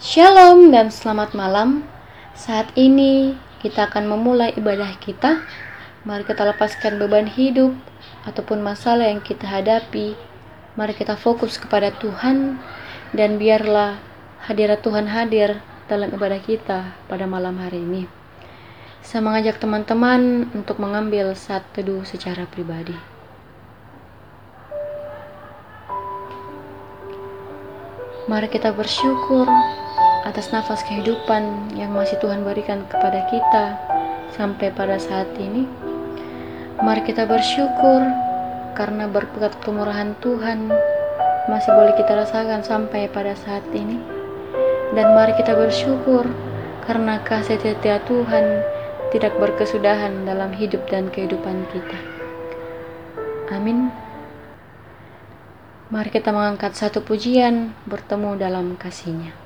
Shalom dan selamat malam. Saat ini kita akan memulai ibadah kita. Mari kita lepaskan beban hidup ataupun masalah yang kita hadapi. Mari kita fokus kepada Tuhan dan biarlah hadirat Tuhan hadir dalam ibadah kita pada malam hari ini. Saya mengajak teman-teman untuk mengambil saat teduh secara pribadi. Mari kita bersyukur atas nafas kehidupan yang masih Tuhan berikan kepada kita sampai pada saat ini. Mari kita bersyukur karena berkat kemurahan Tuhan masih boleh kita rasakan sampai pada saat ini. Dan mari kita bersyukur karena kasih setia Tuhan tidak berkesudahan dalam hidup dan kehidupan kita. Amin. Mari kita mengangkat satu pujian bertemu dalam kasihnya.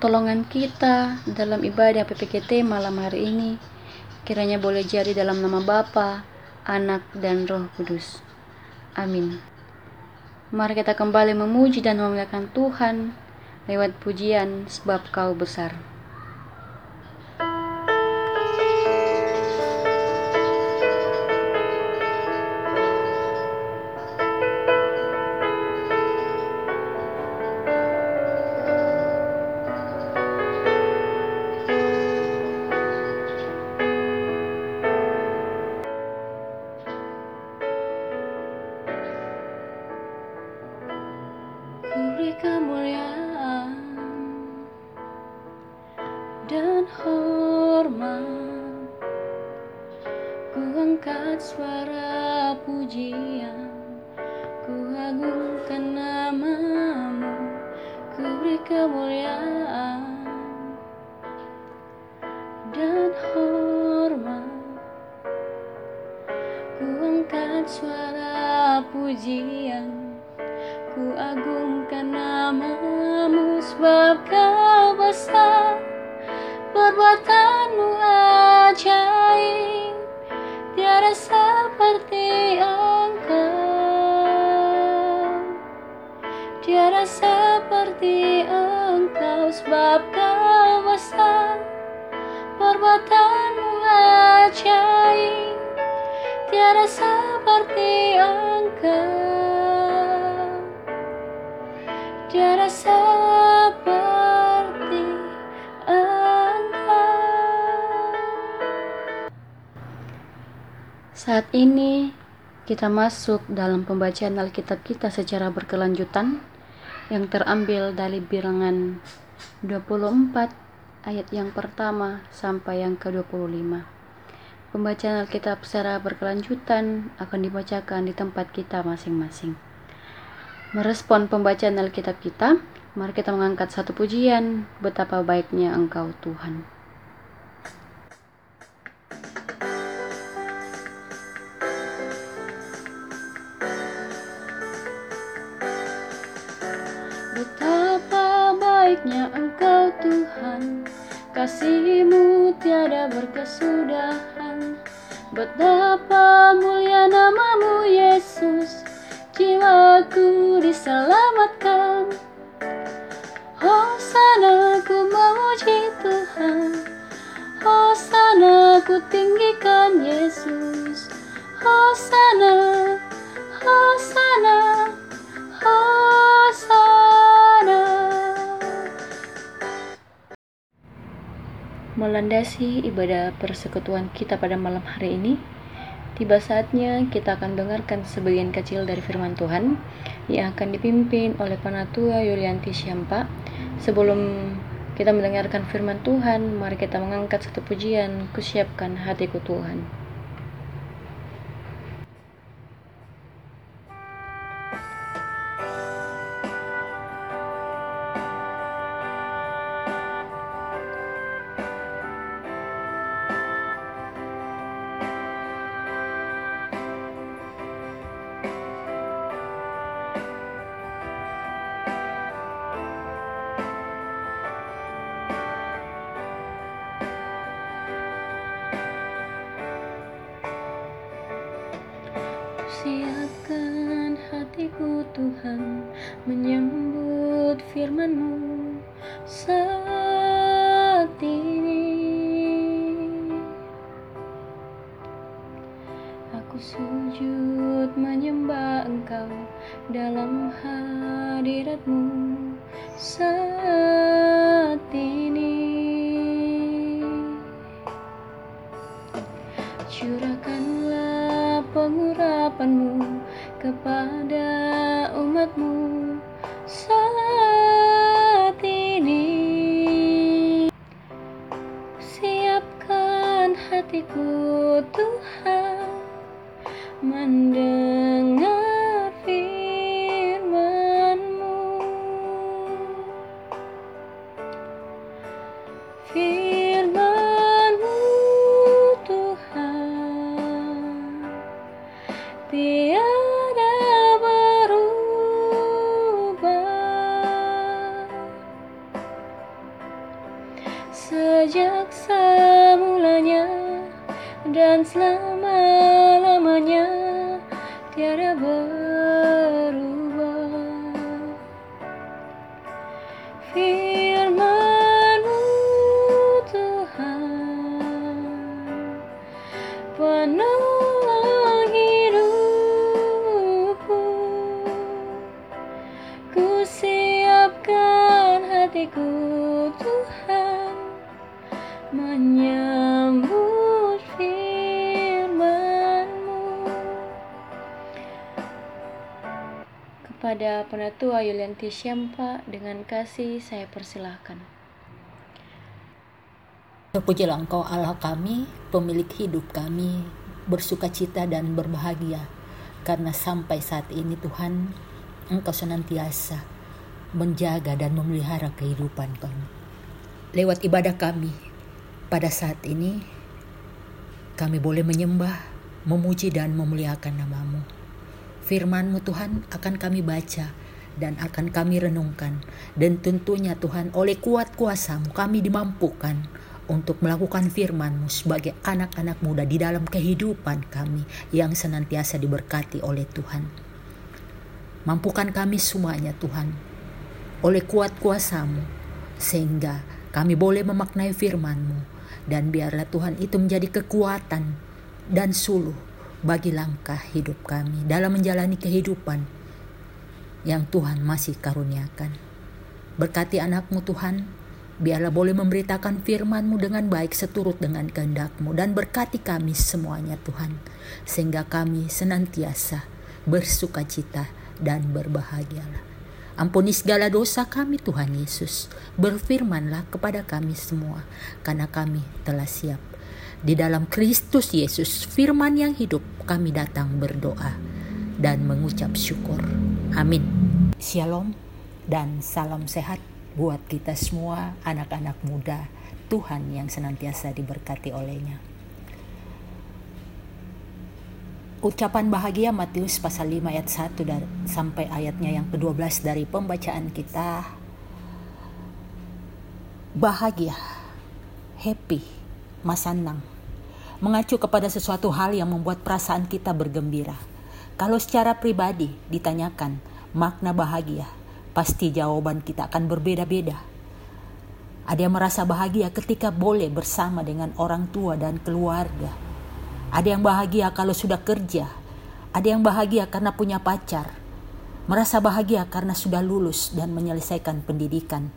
Pertolongan kita dalam ibadah PPKT malam hari ini kiranya boleh jadi dalam nama Bapa, Anak, dan Roh Kudus. Amin. Mari kita kembali memuji dan memuliakan Tuhan lewat pujian sebab kau besar. Pujian. Ku agungkan namamu Ku beri kemuliaan. Dan hormat Ku angkat suara pujian. Ku agungkan namamu sebab kau besar. Perbuatanmu ajaib Tiada seperti seperti engkau Sebab kau besar. Perbuatanmu ajaib Tiada seperti engkau. Tiada seperti engkau. Saat ini kita masuk dalam pembacaan Alkitab kita secara berkelanjutan yang terambil dari bilangan 24 ayat yang pertama sampai yang ke-25. Pembacaan Alkitab secara berkelanjutan akan dibacakan di tempat kita masing-masing. Merespon pembacaan Alkitab kita, mari kita mengangkat satu pujian, betapa baiknya Engkau Tuhan. Tuhan, kasih-Mu tiada berkesudahan. Betapa mulia namamu Yesus, jiwaku diselamatkan. Hosana ku memuji Tuhan, Hosana ku tinggikan Yesus. Hosana, Hosana. Melandasi ibadah persekutuan kita pada malam hari ini, tiba saatnya kita akan dengarkan sebagian kecil dari firman Tuhan yang akan dipimpin oleh Panatua Yulianti Syampa. Sebelum kita mendengarkan firman Tuhan, mari kita mengangkat satu pujian, kusiapkan hatiku Tuhan. Siapkan hatiku Tuhan menyambut firman-Mu saat ini. Aku sujud menyembah Engkau dalam hadirat-Mu saat hatiku Tuhan mendengar penolong hidupku ku siapkan hatiku Tuhan menyambut firman-Mu. Kepada penatua Yulianti Syampa dengan kasih saya persilahkan Terpujilah Engkau Allah kami, pemilik hidup kami, bersuka cita dan berbahagia. Karena sampai saat ini Tuhan, Engkau senantiasa menjaga dan memelihara kehidupan kami. Lewat ibadah kami, pada saat ini, kami boleh menyembah, memuji dan memuliakan namamu. Firman-Mu Tuhan akan kami baca dan akan kami renungkan. Dan tentunya Tuhan oleh kuat kuasamu kami dimampukan untuk melakukan firman-Mu sebagai anak-anak muda di dalam kehidupan kami yang senantiasa diberkati oleh Tuhan. Mampukan kami semuanya Tuhan oleh kuat kuasamu sehingga kami boleh memaknai firman-Mu dan biarlah Tuhan itu menjadi kekuatan dan suluh bagi langkah hidup kami dalam menjalani kehidupan yang Tuhan masih karuniakan. Berkati anakmu Tuhan, biarlah boleh memberitakan firman-Mu dengan baik seturut dengan kehendak-Mu dan berkati kami semuanya Tuhan, sehingga kami senantiasa bersuka cita dan berbahagialah. Ampuni segala dosa kami Tuhan Yesus, berfirmanlah kepada kami semua, karena kami telah siap. Di dalam Kristus Yesus, firman yang hidup, kami datang berdoa dan mengucap syukur. Amin. Shalom dan salam sehat buat kita semua anak-anak muda Tuhan yang senantiasa diberkati olehnya. Ucapan bahagia Matius pasal 5 ayat 1 dan sampai ayatnya yang ke-12 dari pembacaan kita. Bahagia, happy, masanang, mengacu kepada sesuatu hal yang membuat perasaan kita bergembira. Kalau secara pribadi ditanyakan makna bahagia, pasti jawaban kita akan berbeda-beda. Ada yang merasa bahagia ketika boleh bersama dengan orang tua dan keluarga. Ada yang bahagia kalau sudah kerja. Ada yang bahagia karena punya pacar. Merasa bahagia karena sudah lulus dan menyelesaikan pendidikan.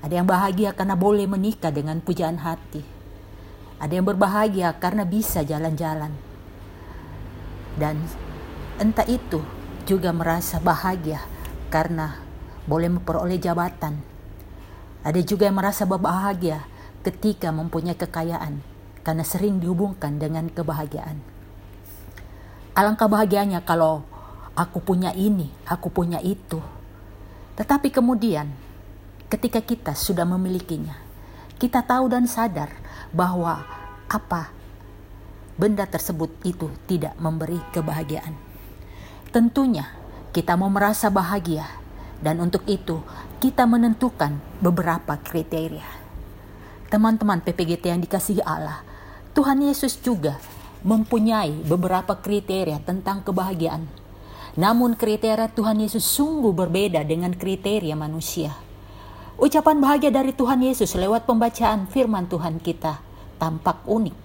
Ada yang bahagia karena boleh menikah dengan pujaan hati. Ada yang berbahagia karena bisa jalan-jalan. Dan entah itu juga merasa bahagia karena boleh memperoleh jabatan. Ada juga yang merasa berbahagia ketika mempunyai kekayaan karena sering dihubungkan dengan kebahagiaan. Alangkah bahagianya kalau aku punya ini, aku punya itu. Tetapi kemudian ketika kita sudah memilikinya, kita tahu dan sadar bahwa apa benda tersebut itu tidak memberi kebahagiaan. Tentunya kita mau merasa bahagia dan untuk itu kita menentukan beberapa kriteria. Teman-teman PPGT yang dikasihi Allah, Tuhan Yesus juga mempunyai beberapa kriteria tentang kebahagiaan. Namun kriteria Tuhan Yesus sungguh berbeda dengan kriteria manusia. Ucapan bahagia dari Tuhan Yesus lewat pembacaan firman Tuhan kita tampak unik.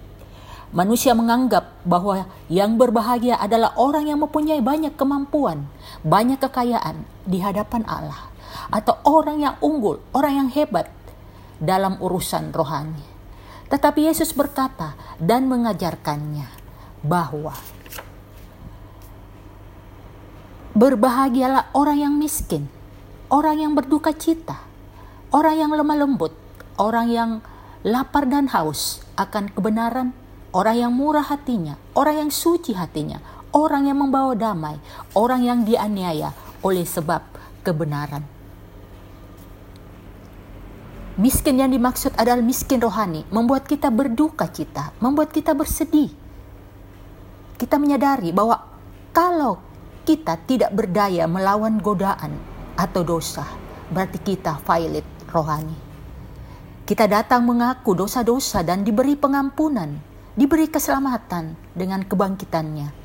Manusia menganggap bahwa yang berbahagia adalah orang yang mempunyai banyak kemampuan, banyak kekayaan di hadapan Allah, atau orang yang unggul, orang yang hebat dalam urusan rohani. Tetapi Yesus berkata dan mengajarkannya bahwa berbahagialah orang yang miskin, orang yang berduka cita, orang yang lemah lembut, orang yang lapar dan haus akan kebenaran orang yang murah hatinya, orang yang suci hatinya, orang yang membawa damai, orang yang dianiaya oleh sebab kebenaran. Miskin yang dimaksud adalah miskin rohani, membuat kita berduka cita, membuat kita bersedih. Kita menyadari bahwa kalau kita tidak berdaya melawan godaan atau dosa, berarti kita violet rohani. Kita datang mengaku dosa-dosa dan diberi pengampunan, diberi keselamatan dengan kebangkitannya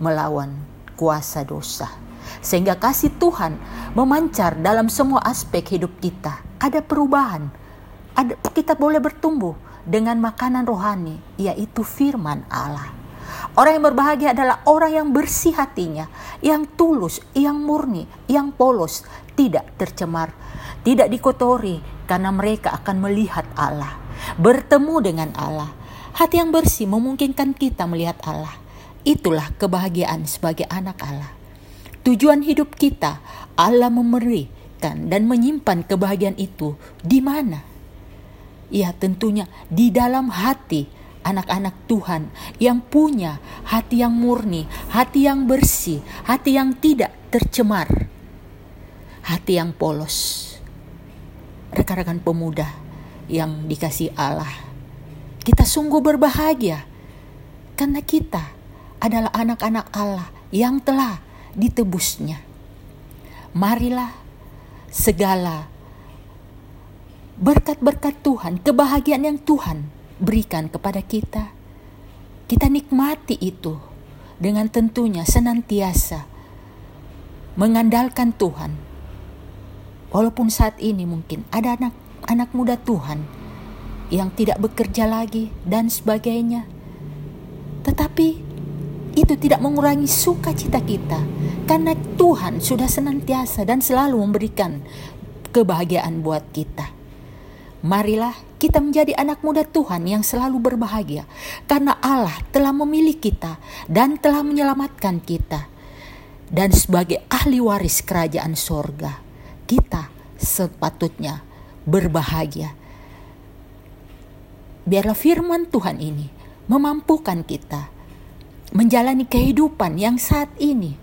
melawan kuasa dosa. Sehingga kasih Tuhan memancar dalam semua aspek hidup kita. Ada perubahan. Ada, kita boleh bertumbuh dengan makanan rohani, yaitu firman Allah. Orang yang berbahagia adalah orang yang bersih hatinya, yang tulus, yang murni, yang polos, tidak tercemar, tidak dikotori, karena mereka akan melihat Allah, bertemu dengan Allah, Hati yang bersih memungkinkan kita melihat Allah. Itulah kebahagiaan sebagai anak Allah. Tujuan hidup kita, Allah memberikan dan menyimpan kebahagiaan itu di mana? Ya tentunya di dalam hati anak-anak Tuhan yang punya hati yang murni, hati yang bersih, hati yang tidak tercemar, hati yang polos. Rekan-rekan pemuda yang dikasih Allah kita sungguh berbahagia karena kita adalah anak-anak Allah yang telah ditebusnya. Marilah segala berkat-berkat Tuhan, kebahagiaan yang Tuhan berikan kepada kita, kita nikmati itu dengan tentunya senantiasa mengandalkan Tuhan. Walaupun saat ini mungkin ada anak anak muda Tuhan yang tidak bekerja lagi, dan sebagainya. Tetapi itu tidak mengurangi sukacita kita, karena Tuhan sudah senantiasa dan selalu memberikan kebahagiaan buat kita. Marilah kita menjadi anak muda Tuhan yang selalu berbahagia, karena Allah telah memilih kita dan telah menyelamatkan kita. Dan sebagai ahli waris kerajaan sorga, kita sepatutnya berbahagia biarlah firman Tuhan ini memampukan kita menjalani kehidupan yang saat ini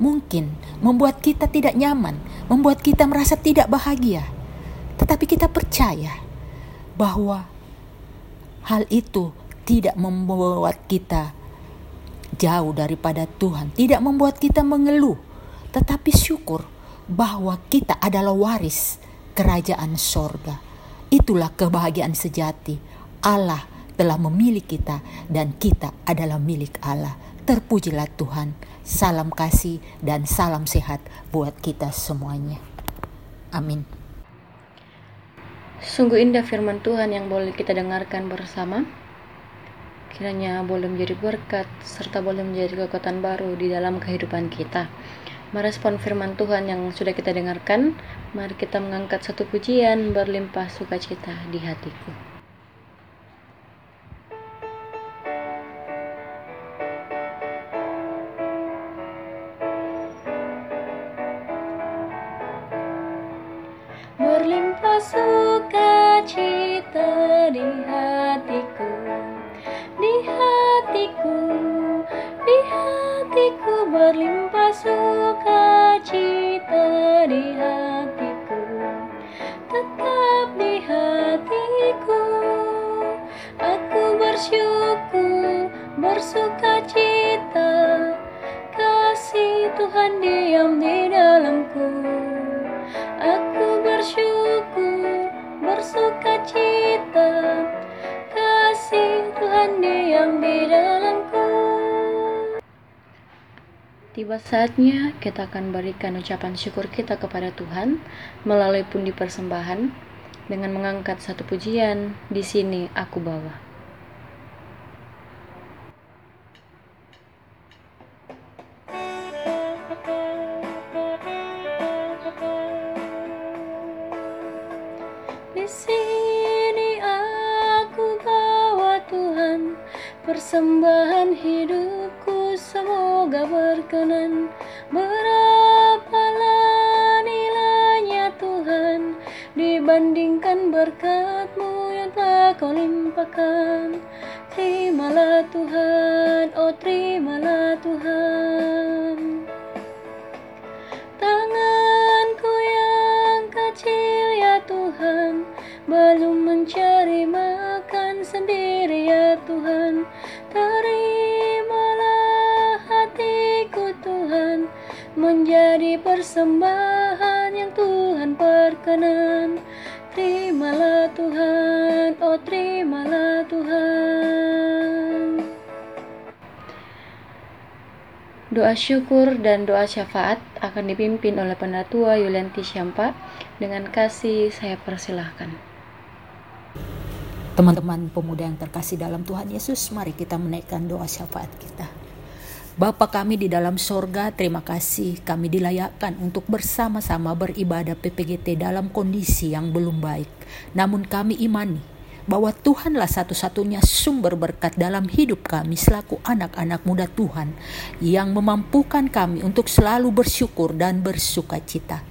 mungkin membuat kita tidak nyaman, membuat kita merasa tidak bahagia. Tetapi kita percaya bahwa hal itu tidak membuat kita jauh daripada Tuhan, tidak membuat kita mengeluh, tetapi syukur bahwa kita adalah waris kerajaan sorga. Itulah kebahagiaan sejati Allah telah memilih kita dan kita adalah milik Allah. Terpujilah Tuhan. Salam kasih dan salam sehat buat kita semuanya. Amin. Sungguh indah firman Tuhan yang boleh kita dengarkan bersama. Kiranya boleh menjadi berkat serta boleh menjadi kekuatan baru di dalam kehidupan kita. merespon firman Tuhan yang sudah kita dengarkan, mari kita mengangkat satu pujian berlimpah sukacita di hatiku. Tiba saatnya kita akan berikan ucapan syukur kita kepada Tuhan melalui pundi persembahan dengan mengangkat satu pujian di sini aku bawa. Di sini aku bawa Tuhan persembahan hidupku semoga berkenan Berapalah nilainya Tuhan. Dibandingkan berkatmu yang telah kau limpahkan. Terimalah Tuhan, persembahan yang Tuhan perkenan Terimalah Tuhan, oh terimalah Tuhan Doa syukur dan doa syafaat akan dipimpin oleh Penatua Yulianti Syampa. Dengan kasih saya persilahkan. Teman-teman pemuda yang terkasih dalam Tuhan Yesus, mari kita menaikkan doa syafaat kita. Bapa kami di dalam sorga, terima kasih kami dilayakkan untuk bersama-sama beribadah PPGT dalam kondisi yang belum baik. Namun kami imani bahwa Tuhanlah satu-satunya sumber berkat dalam hidup kami selaku anak-anak muda Tuhan yang memampukan kami untuk selalu bersyukur dan bersuka cita.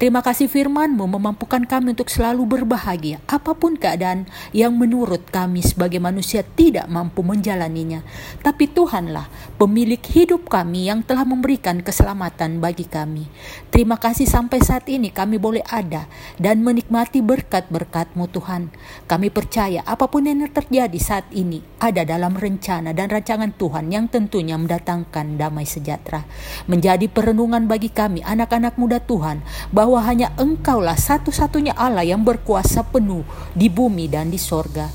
Terima kasih firman-Mu memampukan kami untuk selalu berbahagia apa pun keadaan yang menurut kami sebagai manusia tidak mampu menjalaninya. Tapi Tuhanlah pemilik hidup kami yang telah memberikan keselamatan bagi kami. Terima kasih sampai saat ini kami boleh ada dan menikmati berkat-berkat-Mu Tuhan. Kami percaya apa pun yang terjadi saat ini ada dalam rencana dan rancangan Tuhan yang tentunya mendatangkan damai sejahtera. Menjadi perenungan bagi kami anak-anak muda Tuhan bahwa bahwa hanya engkaulah satu-satunya Allah yang berkuasa penuh di bumi dan di sorga.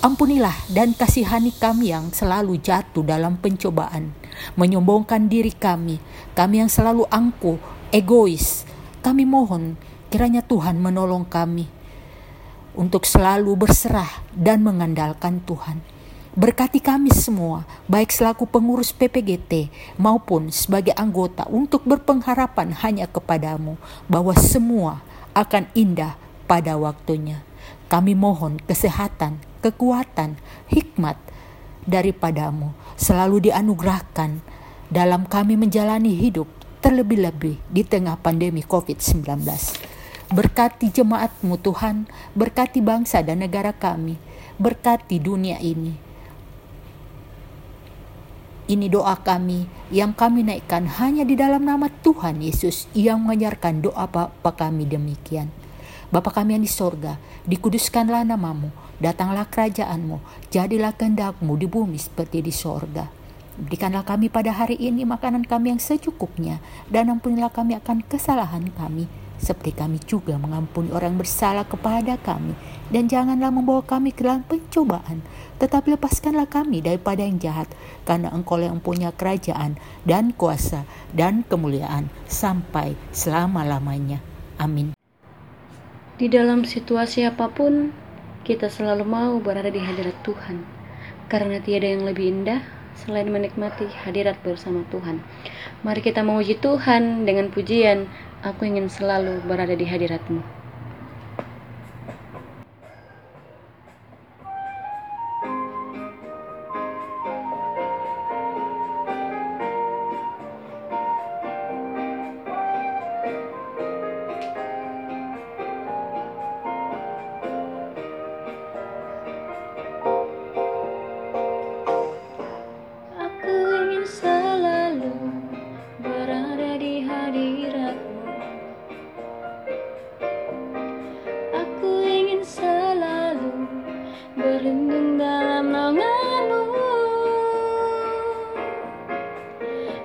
Ampunilah dan kasihani kami yang selalu jatuh dalam pencobaan, menyombongkan diri kami, kami yang selalu angkuh, egois. Kami mohon kiranya Tuhan menolong kami untuk selalu berserah dan mengandalkan Tuhan. Berkati kami semua, baik selaku pengurus PPGT maupun sebagai anggota untuk berpengharapan hanya kepadamu bahwa semua akan indah pada waktunya. Kami mohon kesehatan, kekuatan, hikmat daripadamu selalu dianugerahkan dalam kami menjalani hidup terlebih-lebih di tengah pandemi COVID-19. Berkati jemaatmu Tuhan, berkati bangsa dan negara kami, berkati dunia ini, ini doa kami yang kami naikkan hanya di dalam nama Tuhan Yesus yang mengajarkan doa Bapa kami demikian. Bapa kami yang di sorga, dikuduskanlah namamu, datanglah kerajaanmu, jadilah kehendakmu di bumi seperti di sorga. Berikanlah kami pada hari ini makanan kami yang secukupnya, dan ampunilah kami akan kesalahan kami, seperti kami juga mengampuni orang bersalah kepada kami. Dan janganlah membawa kami ke dalam pencobaan, tetapi lepaskanlah kami daripada yang jahat, karena engkau yang punya kerajaan dan kuasa dan kemuliaan sampai selama-lamanya. Amin. Di dalam situasi apa pun, kita selalu mau berada di hadirat Tuhan, karena tiada yang lebih indah selain menikmati hadirat bersama Tuhan. Mari kita memuji Tuhan dengan pujian, aku ingin selalu berada di hadiratmu.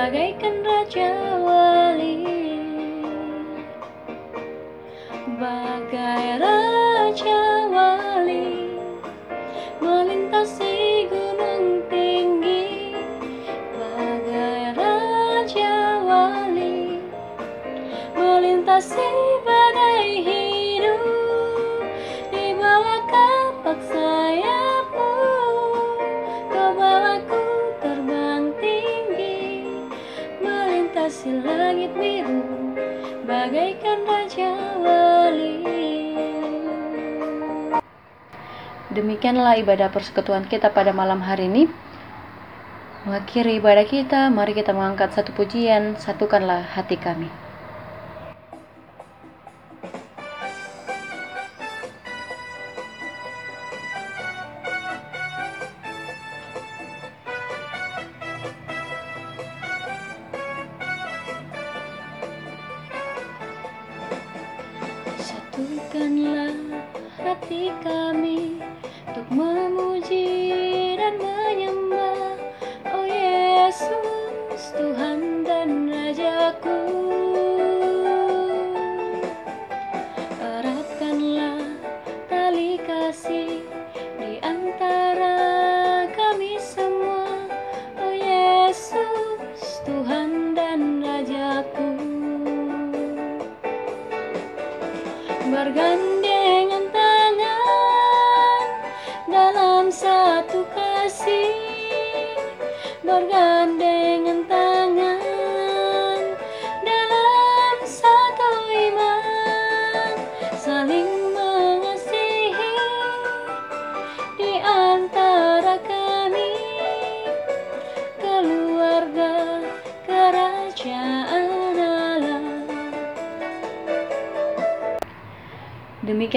bagaikan raja bagaikan raja wali. Demikianlah ibadah persekutuan kita pada malam hari ini. Mengakhiri ibadah kita, mari kita mengangkat satu pujian, satukanlah hati kami.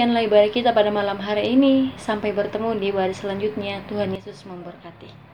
Demikianlah ibadah kita pada malam hari ini. Sampai bertemu di ibadah selanjutnya. Tuhan Yesus memberkati.